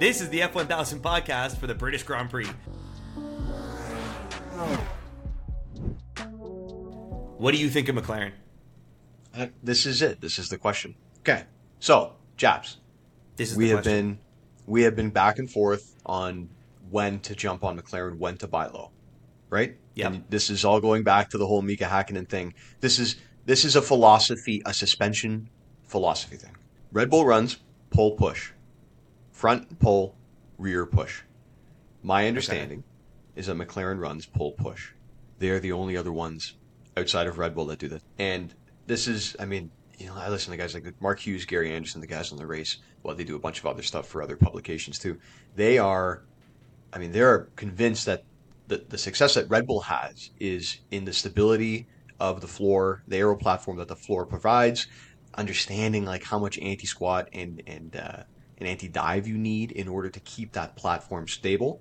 This is the F1000 podcast for the British Grand Prix. What do you think of McLaren? Uh, This is it. This is the question. Okay. So, Japs, This is we the have been we have been back and forth on when to jump on McLaren, when to buy low, right? Yeah. This is all going back to the whole Mika Hakkinen thing. This is this is a philosophy, a suspension philosophy thing. Red Bull runs pull push, front pull, rear push. My understanding is that McLaren runs pull push. They are the only other ones outside of Red Bull that do this. And this is, I mean, you know, I listen to guys like Mark Hughes, Gary Anderson, the guys on the race. Well, they do a bunch of other stuff for other publications too. They are, I mean, they're convinced that the, the success that Red Bull has is in the stability of the floor, the aero platform that the floor provides, understanding like how much anti squat and and uh, and anti dive you need in order to keep that platform stable.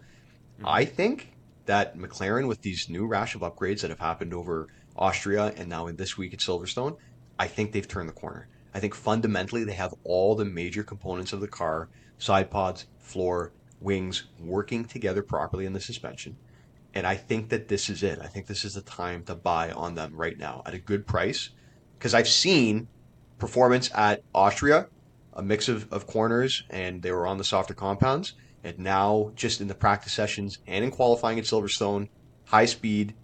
Mm-hmm. I think that McLaren, with these new rash of upgrades that have happened over Austria and now in this week at Silverstone, I think they've turned the corner. I think fundamentally they have all the major components of the car side pods, floor, wings working together properly in the suspension. And I think that this is it. I think this is the time to buy on them right now at a good price. Because I've seen performance at Austria, a mix of, of corners, and they were on the softer compounds. And now, just in the practice sessions and in qualifying at Silverstone, high speed,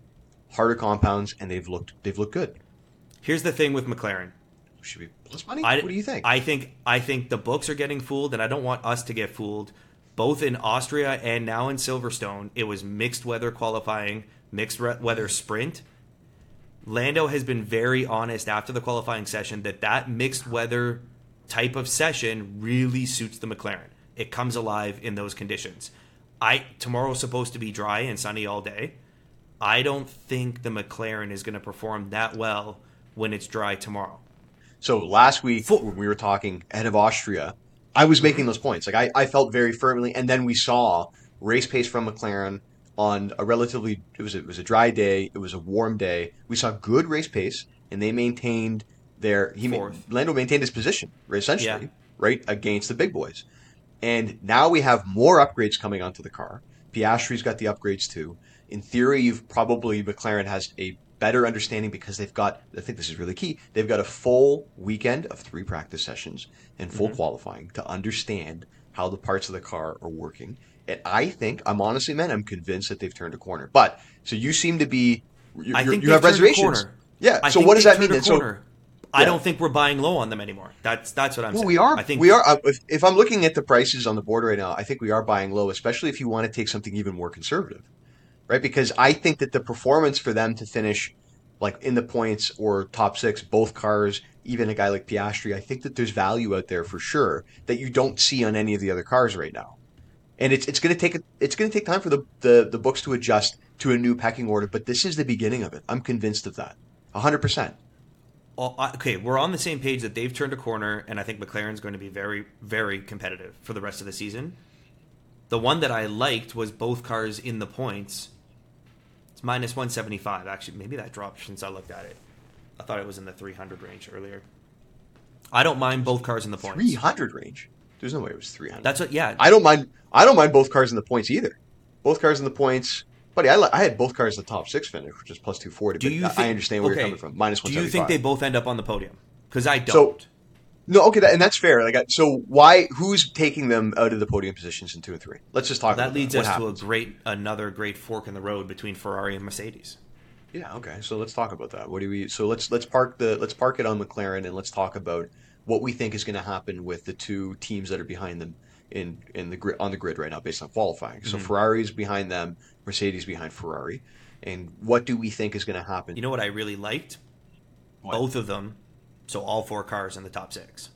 harder compounds, and they've looked they've looked good. Here's the thing with McLaren. Should we plus money? I, what do you think? I think I think the books are getting fooled, and I don't want us to get fooled. Both in Austria and now in Silverstone, it was mixed weather qualifying, mixed weather sprint. Lando has been very honest after the qualifying session that that mixed weather type of session really suits the McLaren. It comes alive in those conditions. I tomorrow's supposed to be dry and sunny all day. I don't think the McLaren is going to perform that well when it's dry tomorrow. So last week when we were talking ahead of Austria, I was making those points. Like I, I felt very firmly, and then we saw race pace from McLaren on a relatively it was it was a dry day, it was a warm day. We saw good race pace, and they maintained their he ma- Lando maintained his position essentially Yeah. right against the big boys. And now we have more upgrades coming onto the car. Piastri's got the upgrades too. In theory, you've probably McLaren has a better understanding because they've got. I think this is really key. They've got a full weekend of three practice sessions and full mm-hmm. qualifying to understand how the parts of the car are working. And I think I'm honestly, man, I'm convinced that they've turned a corner. But so you seem to be. You, I think you they've have reservations. corner. Yeah. I so what does that mean? So. I don't think we're buying low on them anymore. That's that's what I'm Well, saying. we are. I think we are. uh, If, if I'm looking at the prices on the board right now, I think we are buying low, especially if you want to take something even more conservative, right? Because I think that the performance for them to finish like in the points or top six, both cars, even a guy like Piastri, I think that there's value out there for sure that you don't see on any of the other cars right now. And it's it's going to take a, it's going to take time for the, the the books to adjust to a new packing order, but this is the beginning of it. I'm convinced of that, hundred percent. Oh, okay, we're on the same page that they've turned a corner, and I think McLaren's going to be very, very competitive for the rest of the season. The one that I liked was both cars in the points. It's minus 175. Actually, maybe that dropped since I looked at it. I thought it was in the 300 range earlier. I don't mind both cars in the points. Three hundred range. There's no way it was three hundred. That's what, yeah. I don't mind. I don't mind both cars in the points either. Both cars in the points, buddy. I, I had both cars the top six finish, which is plus two forty. do but you I- think, I understand where okay, you're coming from. Minus one Do you think they both end up on the podium? Because I don't. No, okay, that, and that's fair. Like, so why? Who's taking them out of the podium positions in two and three? Let's just talk. that about leads that. us to a great, another great fork in the road between Ferrari and Mercedes. Yeah. Okay. So let's talk about that. What do we? So let's let's park the let's park it on McLaren and let's talk about what we think is going to happen with the two teams that are behind them in in the grid on the grid right now based on qualifying. So Mm-hmm. Ferrari's behind them, Mercedes behind Ferrari, and what do we think is going to happen? You know what I really liked? What? Both of them. So all four cars in the top six.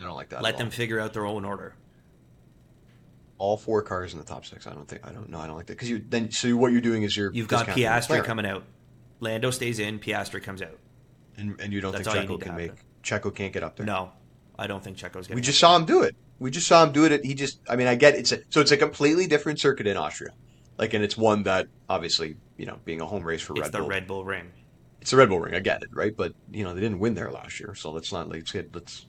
I don't like that. Let them figure out their own order. all four cars in the top six. I don't think I don't know. I don't like that because you then so what you're doing is you're You've got Piastri coming out. Lando stays in. Piastri comes out. and, and you don't That's think Checo can make Checo can't get up there. No, I don't think Checo's getting. we just saw him do it. We just saw him do it. He just I mean I get it's a, so it's a completely different circuit in Austria, like and it's one that obviously you know being a home race for there. Red It's the Bull. Red Bull ring. It's the Red Bull Ring. I get it, right? But you know they didn't win there last year, so let's not let's get let's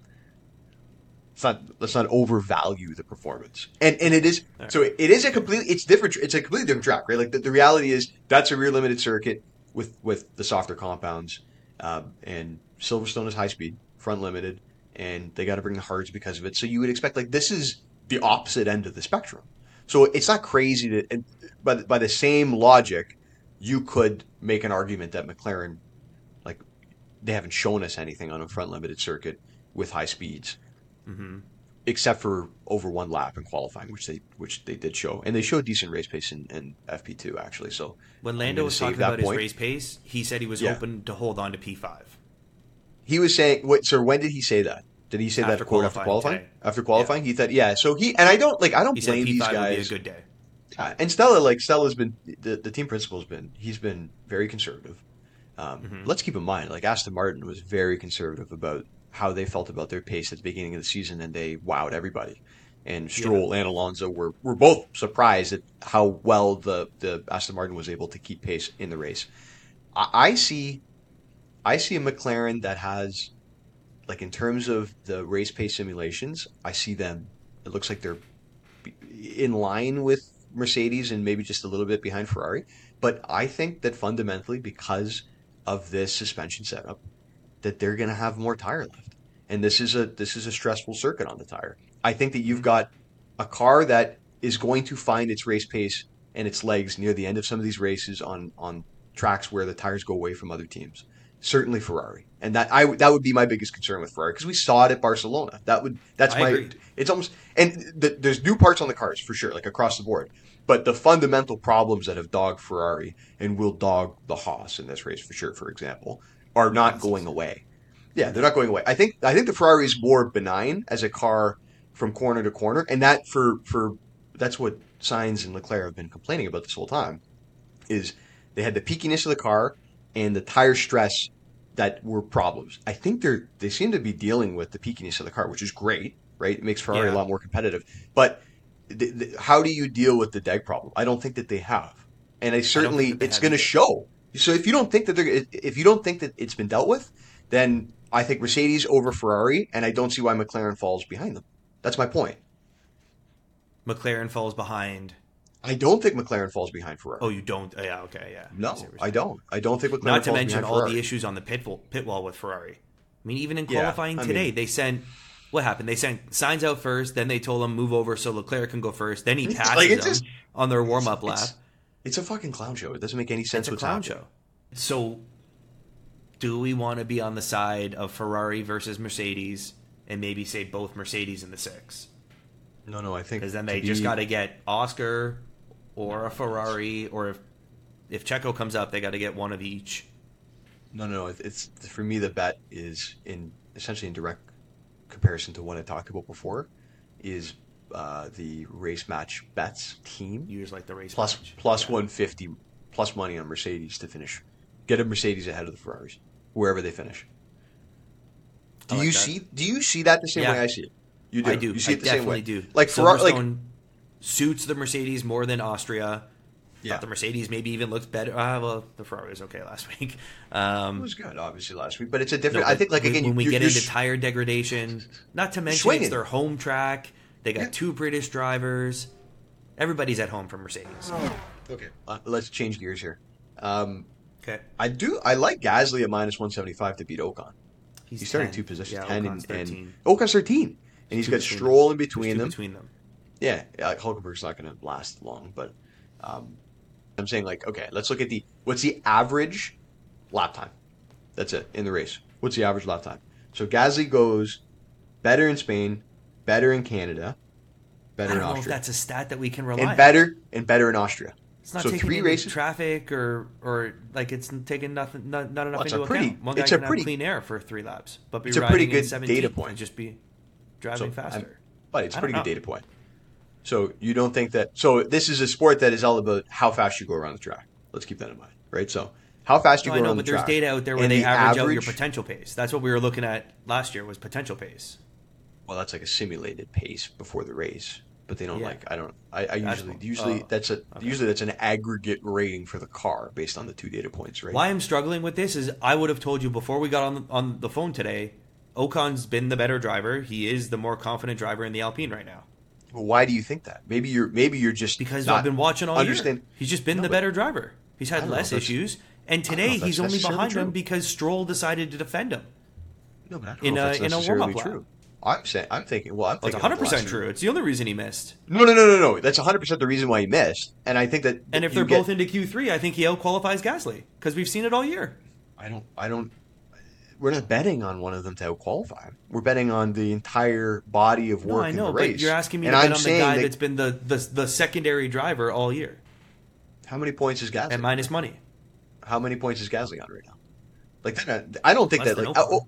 let's not let's not overvalue the performance. And and it is Alright. so it is a completely it's different. It's a completely different track, right? Like the, the reality is that's a rear limited circuit with with the softer compounds, um, and Silverstone is high speed, front limited, and they got to bring the hards because of it. So you would expect like this is the opposite end of the spectrum. So it's not crazy to, and by the, by the same logic, you could make an argument that McLaren, like, they haven't shown us anything on a front limited circuit with high speeds, hmm except for over one lap in qualifying, which they which they did show, and they showed decent race pace in, in FP two actually. So When Lando was talking about his race pace, he said he was Yeah. open to hold on to P5. he was saying, wait, so when did he say that? Did he say After that quote after qualifying today. After qualifying, he said, yeah. So he and I don't like I don't He blame these P5 would be a guys. good day. Yeah, and Stella, like Stella's been the, the team principal's been he's been very conservative. Um, Mhm. Let's keep in mind, like Aston Martin was very conservative about how they felt about their pace at the beginning of the season, and they wowed everybody. And Stroll and Alonso were, were both surprised at how well the, the Aston Martin was able to keep pace in the race. I, I see, I see a McLaren that has, like in terms of the race pace simulations, I see them. It looks like they're in line with Mercedes and maybe just a little bit behind Ferrari. But I think that fundamentally, because of this suspension setup, that they're going to have more tire lift, and this is a this is a stressful circuit on the tire. I think that you've mm-hmm. got a car that is going to find its race pace and its legs near the end of some of these races on on tracks where the tires go away from other teams. Certainly Ferrari, and that I that would be my biggest concern with Ferrari because we saw it at Barcelona. That would that's I my agree. it's almost and th there's new parts on the cars for sure, like across the board. But the fundamental problems that have dogged Ferrari and will dog the Haas in this race for sure, for example, are not going away. Yeah, they're not going away. I think I think the Ferrari is more benign as a car from corner to corner, and that for for that's what Sainz and Leclerc have been complaining about this whole time. Is they had the peakiness of the car and the tire stress that were problems. I think they're they seem to be dealing with the peakiness of the car, which is great, right? It makes Ferrari Yeah. a lot more competitive. But th- th- how do you deal with the DEG problem? I don't think that they have, and I certainly they it's going to show. So if you don't think that they're if you don't think that it's been dealt with, then I think Mercedes over Ferrari, and I don't see why McLaren falls behind them. That's my point. McLaren falls behind. I don't think McLaren falls behind Ferrari. Oh, you don't? oh, Yeah, okay, yeah. no, see I don't. I don't think McLaren Not to falls mention behind all Ferrari. the issues on the pit, wall- pit wall with Ferrari. I mean, even in qualifying I today, mean- they sent what happened? They sent Sainz out first, then they told him move over so Leclerc can go first. Then he It's passes like, it's him just- on their warm up lap. It's, it's a fucking clown show. It doesn't make any sense It's a what's clown happening. show. So, do we want to be on the side of Ferrari versus Mercedes and maybe say both Mercedes in the six? No, no, I think Because then to they just got to get Oscar or a Ferrari, or if if Checo comes up, they got to get one of each. No, no, no. It's for me. The bet is in essentially in direct comparison to what I talked about before. Is uh, the race match bets team Use like the race plus match. plus Yeah. one fifty plus money on Mercedes to finish. Get a Mercedes ahead of the Ferraris wherever they finish. Do like you that. see? Do you see that the same Yeah. way I see it? You do. I do. You see I it the same way. do. Like Ferrari, like suits the Mercedes more than Austria. Yeah. Thought the Mercedes maybe even looks better. Ah, well, the Ferrari was okay last week. it Um, was good, obviously last week, but it's a no, different. I think like when, again, when we get into s- tire degradation, not to mention Swinging. it's their home track. They got Yeah. two British drivers. Everybody's at home for Mercedes. okay, uh, let's change gears here. Um, Okay, I do. I like Gasly at minus one seventy five to beat Ocon. he's, He's starting two positions, Yeah, ten Ocon's and, 13. and Ocon's thirteen, and he's got Stroll in between them. Between them. Yeah, uh, Hulkenberg's not going to last long, but um, I'm saying like, okay, let's look at the what's the average lap time. That's it in the race. What's the average lap time? So Gasly goes better in Spain, better in Canada, better in don't know if Austria, that's a stat that we can rely and on. better and better in Austria. It's not so taking three races- traffic or or like it's taking nothing not, not enough Well, it's into a pretty- account. One guy it's a pretty- have clean air for three laps, but be it's a pretty good data point. and just be driving So, I'm- faster. But it's a pretty don't good know. data point. So you don't think that? So this is a sport that is all about how fast you go around the track. Let's keep that in mind, right? So how fast you No, go I know, around but the there's track. data out there where And they the average, out your potential pace. That's what we were looking at last year was potential pace. Well, that's like a simulated pace before the race, but they don't Yeah. like. I don't. I, I usually usually oh, that's a okay. usually that's an aggregate rating for the car based on the two data points, right? Why I'm struggling with this is I would have told you before we got on the, on the phone today. Ocon's been the better driver. He is the more confident driver in the Alpine right now Well, why do you think that? Maybe you're maybe you're just because I've been watching all understand. year. He's just been No, the better driver. He's had less issues, and I don't know today he's only behind him because Stroll decided to defend him. No, but I don't in know a- that's in a necessarily warm-up true. I'm saying I'm thinking. Well, I'm Well, it's 100 percent true. It's the only reason he missed. No, no, no, no, no. That's 100 percent the reason why he missed. And I think that And if they're get- both into Q3, I think he out qualifies Gasly because we've seen it all year. I don't. I don't. We're not betting on one of them to qualify. We're betting on the entire body of work No, I in know, the race. but you're asking me and to bet I'm on the guy that- that's been the, the the secondary driver all year how many points is Gasly? and minus money. how many points is Gasly on right now? Like that, uh, I don't think Less that. Like, oh,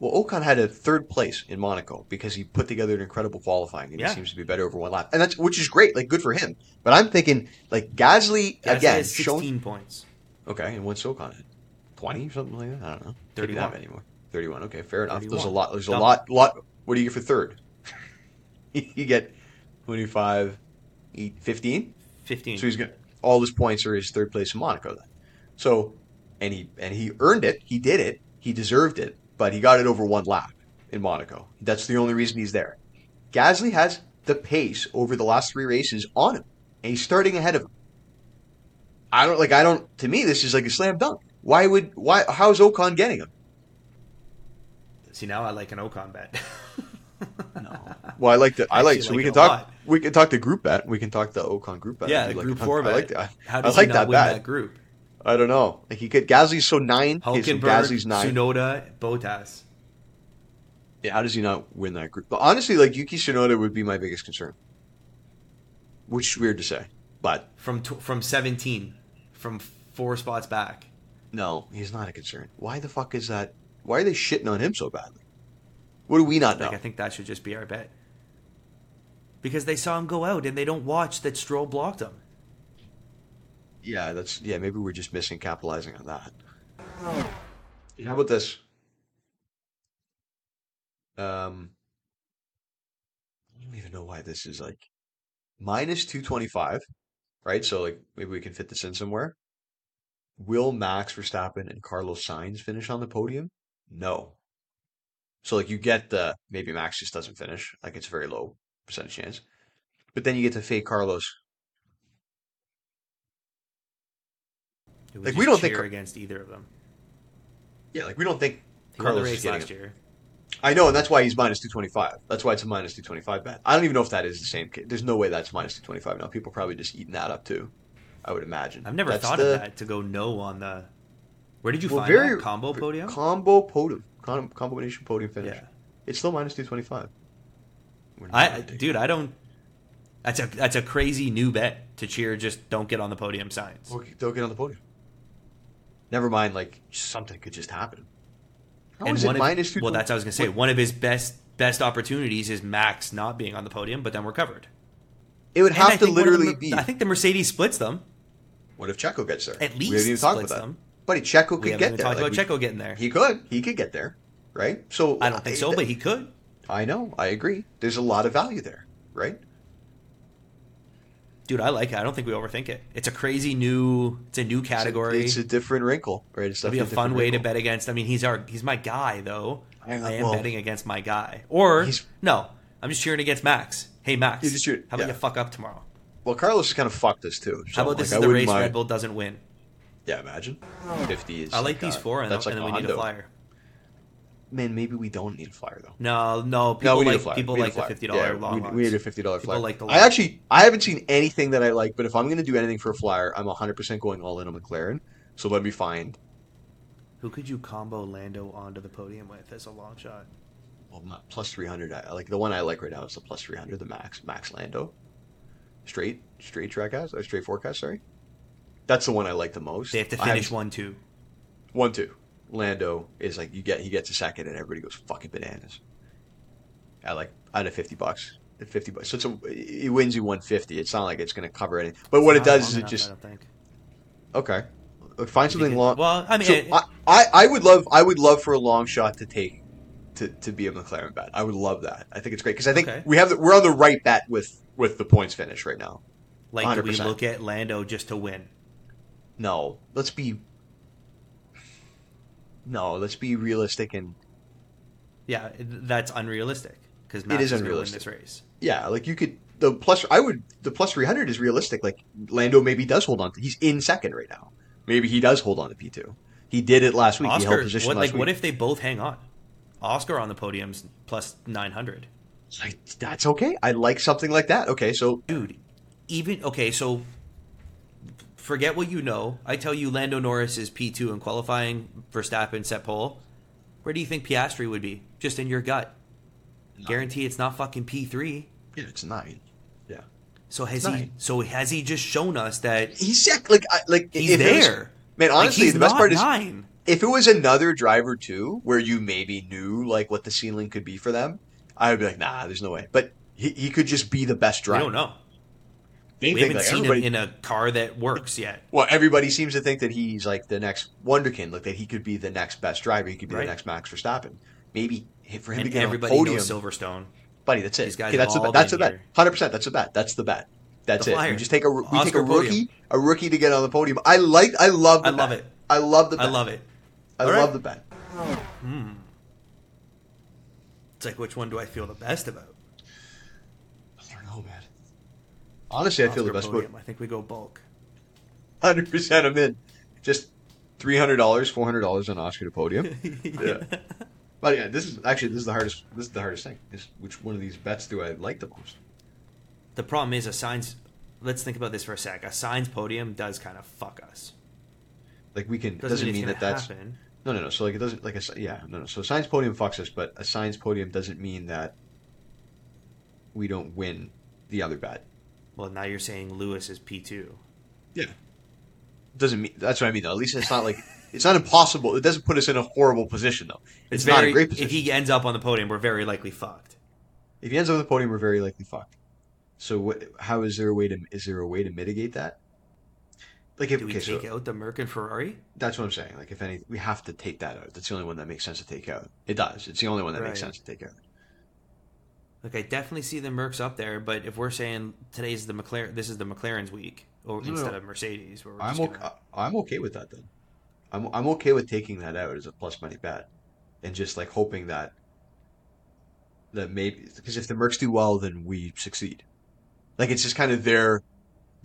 well, Ocon had a third place in Monaco because he put together an incredible qualifying, and Yeah. he seems to be better over one lap, and that's which is great. Like, good for him. But I'm thinking like Gasly Gasly again. has 16 Shown, points. okay, and what's Ocon at? Twenty or something like that. I don't know. Can't be 31. that many more. Thirty-one. Okay, fair enough. There's a lot. There's a Double. lot. Lot. What do you get for third? you get twenty-five, e- fifteen. 15. So he's got all his points are his third place in Monaco then. So and he and he earned it. He did it. He deserved it. But he got it over one lap in Monaco. That's the only reason he's there. Gasly has the pace over the last three races on him, and he's starting ahead of him. I don't like. I don't. To me, this is like a slam dunk. Why would why? How's Ocon getting him? See, now I like an Ocon bet. No. Well, I like the. I like. So like we can talk. lot. We can talk the group bet. We can talk the Ocon group bet. yeah, I'd the like- Group I- 4 I bet. like that. How I does like he that not win bet. that group? I don't know. Like he could. Gasly's so nine. Okay, so Hulkenberg, Gasly's nine. Tsunoda, Bottas. Yeah, how does he not win that group? But honestly, like Yuki Tsunoda would be my biggest concern. Which is weird to say, but From tw- from 17, from four spots back. No, he's not a concern. Why the fuck is that? Why are they shitting on him so badly? What do we not know? Like I think that should just be our bet. Because they saw him go out and they don't watch that Stroll blocked him. Yeah, that's yeah. Maybe we're just missing capitalizing on that. How about this? Um, I don't even know why this is like minus two twenty five, right? So like maybe we can fit this in somewhere. Will Max Verstappen and Carlos Sainz finish on the podium? No. So like you get the maybe Max just doesn't finish, like it's a very low percentage chance, but then you get to fake Carlos Like, we don't think Car- against either of them. Yeah, like we don't think He Carlos is race getting last it. year. I know, and that's why he's minus two twenty five. That's why it's a minus two twenty five bet. I don't even know if that is the same. There's no way that's minus two twenty five now. People probably just eating that up too. I would imagine. I've never That's thought the- of that to go no on the. Where did you Well, find very that combo podium? Combo podium. Com- combination podium finish. Yeah, It's still minus two twenty five. I dude, I don't. That's a that's a crazy new bet to cheer. Just don't get on the podium Sainz. Don't get on the podium. Never mind. Like something could just happen. How and is it one of- minus two? well, that's what I was gonna say. One of his best best opportunities is Max not being on the podium, but then we're covered. It would have to think one of literally them- be. I think the Mercedes splits them. What if Checo gets there? At least we haven't even talked about that. them. Buddy, Checo could get there. talked Like, about Checo getting there. He could. He could get there, right? So I don't think so, but he could. I know. I agree. There's a lot of value there, right? Dude, I like it. I don't think we overthink it. It's a crazy new. It's a new It's a- category. It's a, different wrinkle, right? It's It'd be a fun different way to bet against. I mean, he's our he's my guy though. I I, am well- betting against my guy. Or no, I'm just cheering against Max. Hey Max, You're just cheering- how about yeah. you fuck up tomorrow? Well, Carlos has kind of fucked us too. so, How about this like, I is the wouldn't race mind- Red Bull doesn't win? Yeah, imagine. Fifty is. I like these uh, four, and, that's then, like and then we need a flyer. Man, maybe we don't need a flyer though. No, no, people no, we need like a flyer. people we need like a the fifty dollar yeah, long we, we need a fifty dollar flyer. like the I actually, I haven't seen anything that I like, but if I'm going to do anything for a flyer, I'm 100 percent going all in on McLaren. So let me find. Who could you combo Lando onto the podium with as a long shot? Well, not plus 300. I I like the one I like right now is the plus 300, the Max Max Lando. Straight straight track guys, or uh, straight forecast. Sorry, that's the one I like the most. They have to finish haven't- one two. One two. Lando is like you get he gets a second and everybody goes fucking bananas. At like out of fifty bucks. At fifty bucks. So it's a he wins you one fifty. It's not like it's gonna cover anything. But what it does is it just I don't think. okay. Find something long. Well, I mean, So it- I, I, I would love I would love for a long shot to take to, to be a McLaren bet. I would love that. I think it's great because I think Okay. we have the, we're on the right bet with with the points finish right now. like, do we look at Lando just to win? No, let's be. No, let's be realistic and. Yeah, that's unrealistic because It is is going win unrealistic. this race. Yeah, like you could the plus. I would the plus three hundred is realistic. Like Lando maybe does hold on. to He's in second right now. Maybe he does hold on to P two. He did it last week. he held position what, last like, week. what if they both hang on? Oscar on the podium's plus nine hundred. Like, that's okay. I like something like that. Okay, so dude even okay so forget what you know. I tell you lando norris is p2 in qualifying for verstappen set pole. Where do you think piastri would be? Just in your gut. Guarantee it's not fucking p3 yeah, it's nine. Yeah, so has he so has he just shown us that he's. Like, I, like he's it was- there. man, Like, honestly, he's the best part is nine. if it was another driver too, where you maybe knew like what the ceiling could be for them, I would be like, nah, there's no way. But he, he could just be the best we driver. don't know They we think, haven't like, seen him in a car that works yet Well, everybody seems to think that he's like the next wonderkin, like that he could be the next best driver. He could be Right. the next Max Verstappen. Maybe for him to get everybody on a podium, knows silverstone buddy. That's it. Guys Okay, that's the bet. That's a been bet. Hundred percent. That's a bet. That's the bet. That's The it. flyer. We just take a we take a rookie, podium. a rookie to get on the podium. I like. I love. The I love bet. it. I love the. Bet. i love it I All love right. the bet. Hmm. It's like which one do i feel the best about I don't know, man. Honestly, I feel the best podium. i think we go bulk Hundred percent. I'm in. Just three hundred dollars, four hundred dollars on Oscar to podium. Yeah. But yeah, this is actually this is the hardest. This is the hardest thing. Is which one of these bets do I like the most? The problem is a Sainz. Let's think about this for a sec. A Sainz podium does kind of fuck us. Like we can Doesn't, doesn't, mean, mean that that's happen. No no no. So like it doesn't like a yeah no no. So Sainz podium fucks us, but a Sainz podium doesn't mean that we don't win the other bet. Well, now you're saying Lewis is P two. Yeah. Doesn't mean that's what I mean though. At least it's not like it's not impossible. It doesn't put us in a horrible position though. It's, not a great position. If he ends up on the podium, we're very likely fucked. If he ends up on the podium, we're very likely fucked. So what? How is there a way to is there a way to mitigate that? Like if Do we okay, so take out the Merc and Ferrari? that's what I'm saying. Like if any, we have to take that out. That's the only one that makes sense to take out. It does. It's the only one that makes sense to take out. Like I definitely see the Mercs up there, but if we're saying today's the McLaren, this is the McLaren's week, or No, instead no. of Mercedes, where we're I'm just okay, gonna- uh, I'm okay with that then. I'm I'm okay with taking that out as a plus money bet, and just like hoping that that maybe because if the Mercs do well, then we succeed. Like it's just kind of their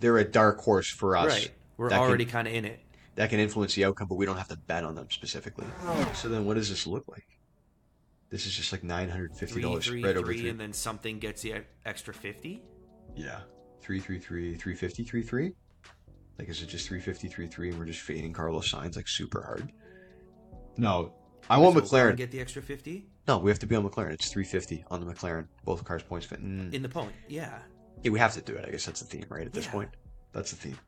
they're a dark horse for us. right. We're that already kind of in it. that can influence the outcome, but we don't have to bet on them specifically. So then, what does this look like? This is just like nine hundred fifty dollars three, over three, and then something gets the extra fifty. Yeah, three, three, three, three fifty, three, three. Like, is it just three fifty, three, three, and we're just fading Carlos Sainz like super hard? No, I want Does McLaren. Get the extra fifty No, we have to be on McLaren. It's three fifty on the McLaren. Both cars points fit. Mm. in the point. Yeah. Yeah, we have to do it. I guess that's the theme, right? At this Yeah. point, that's the theme.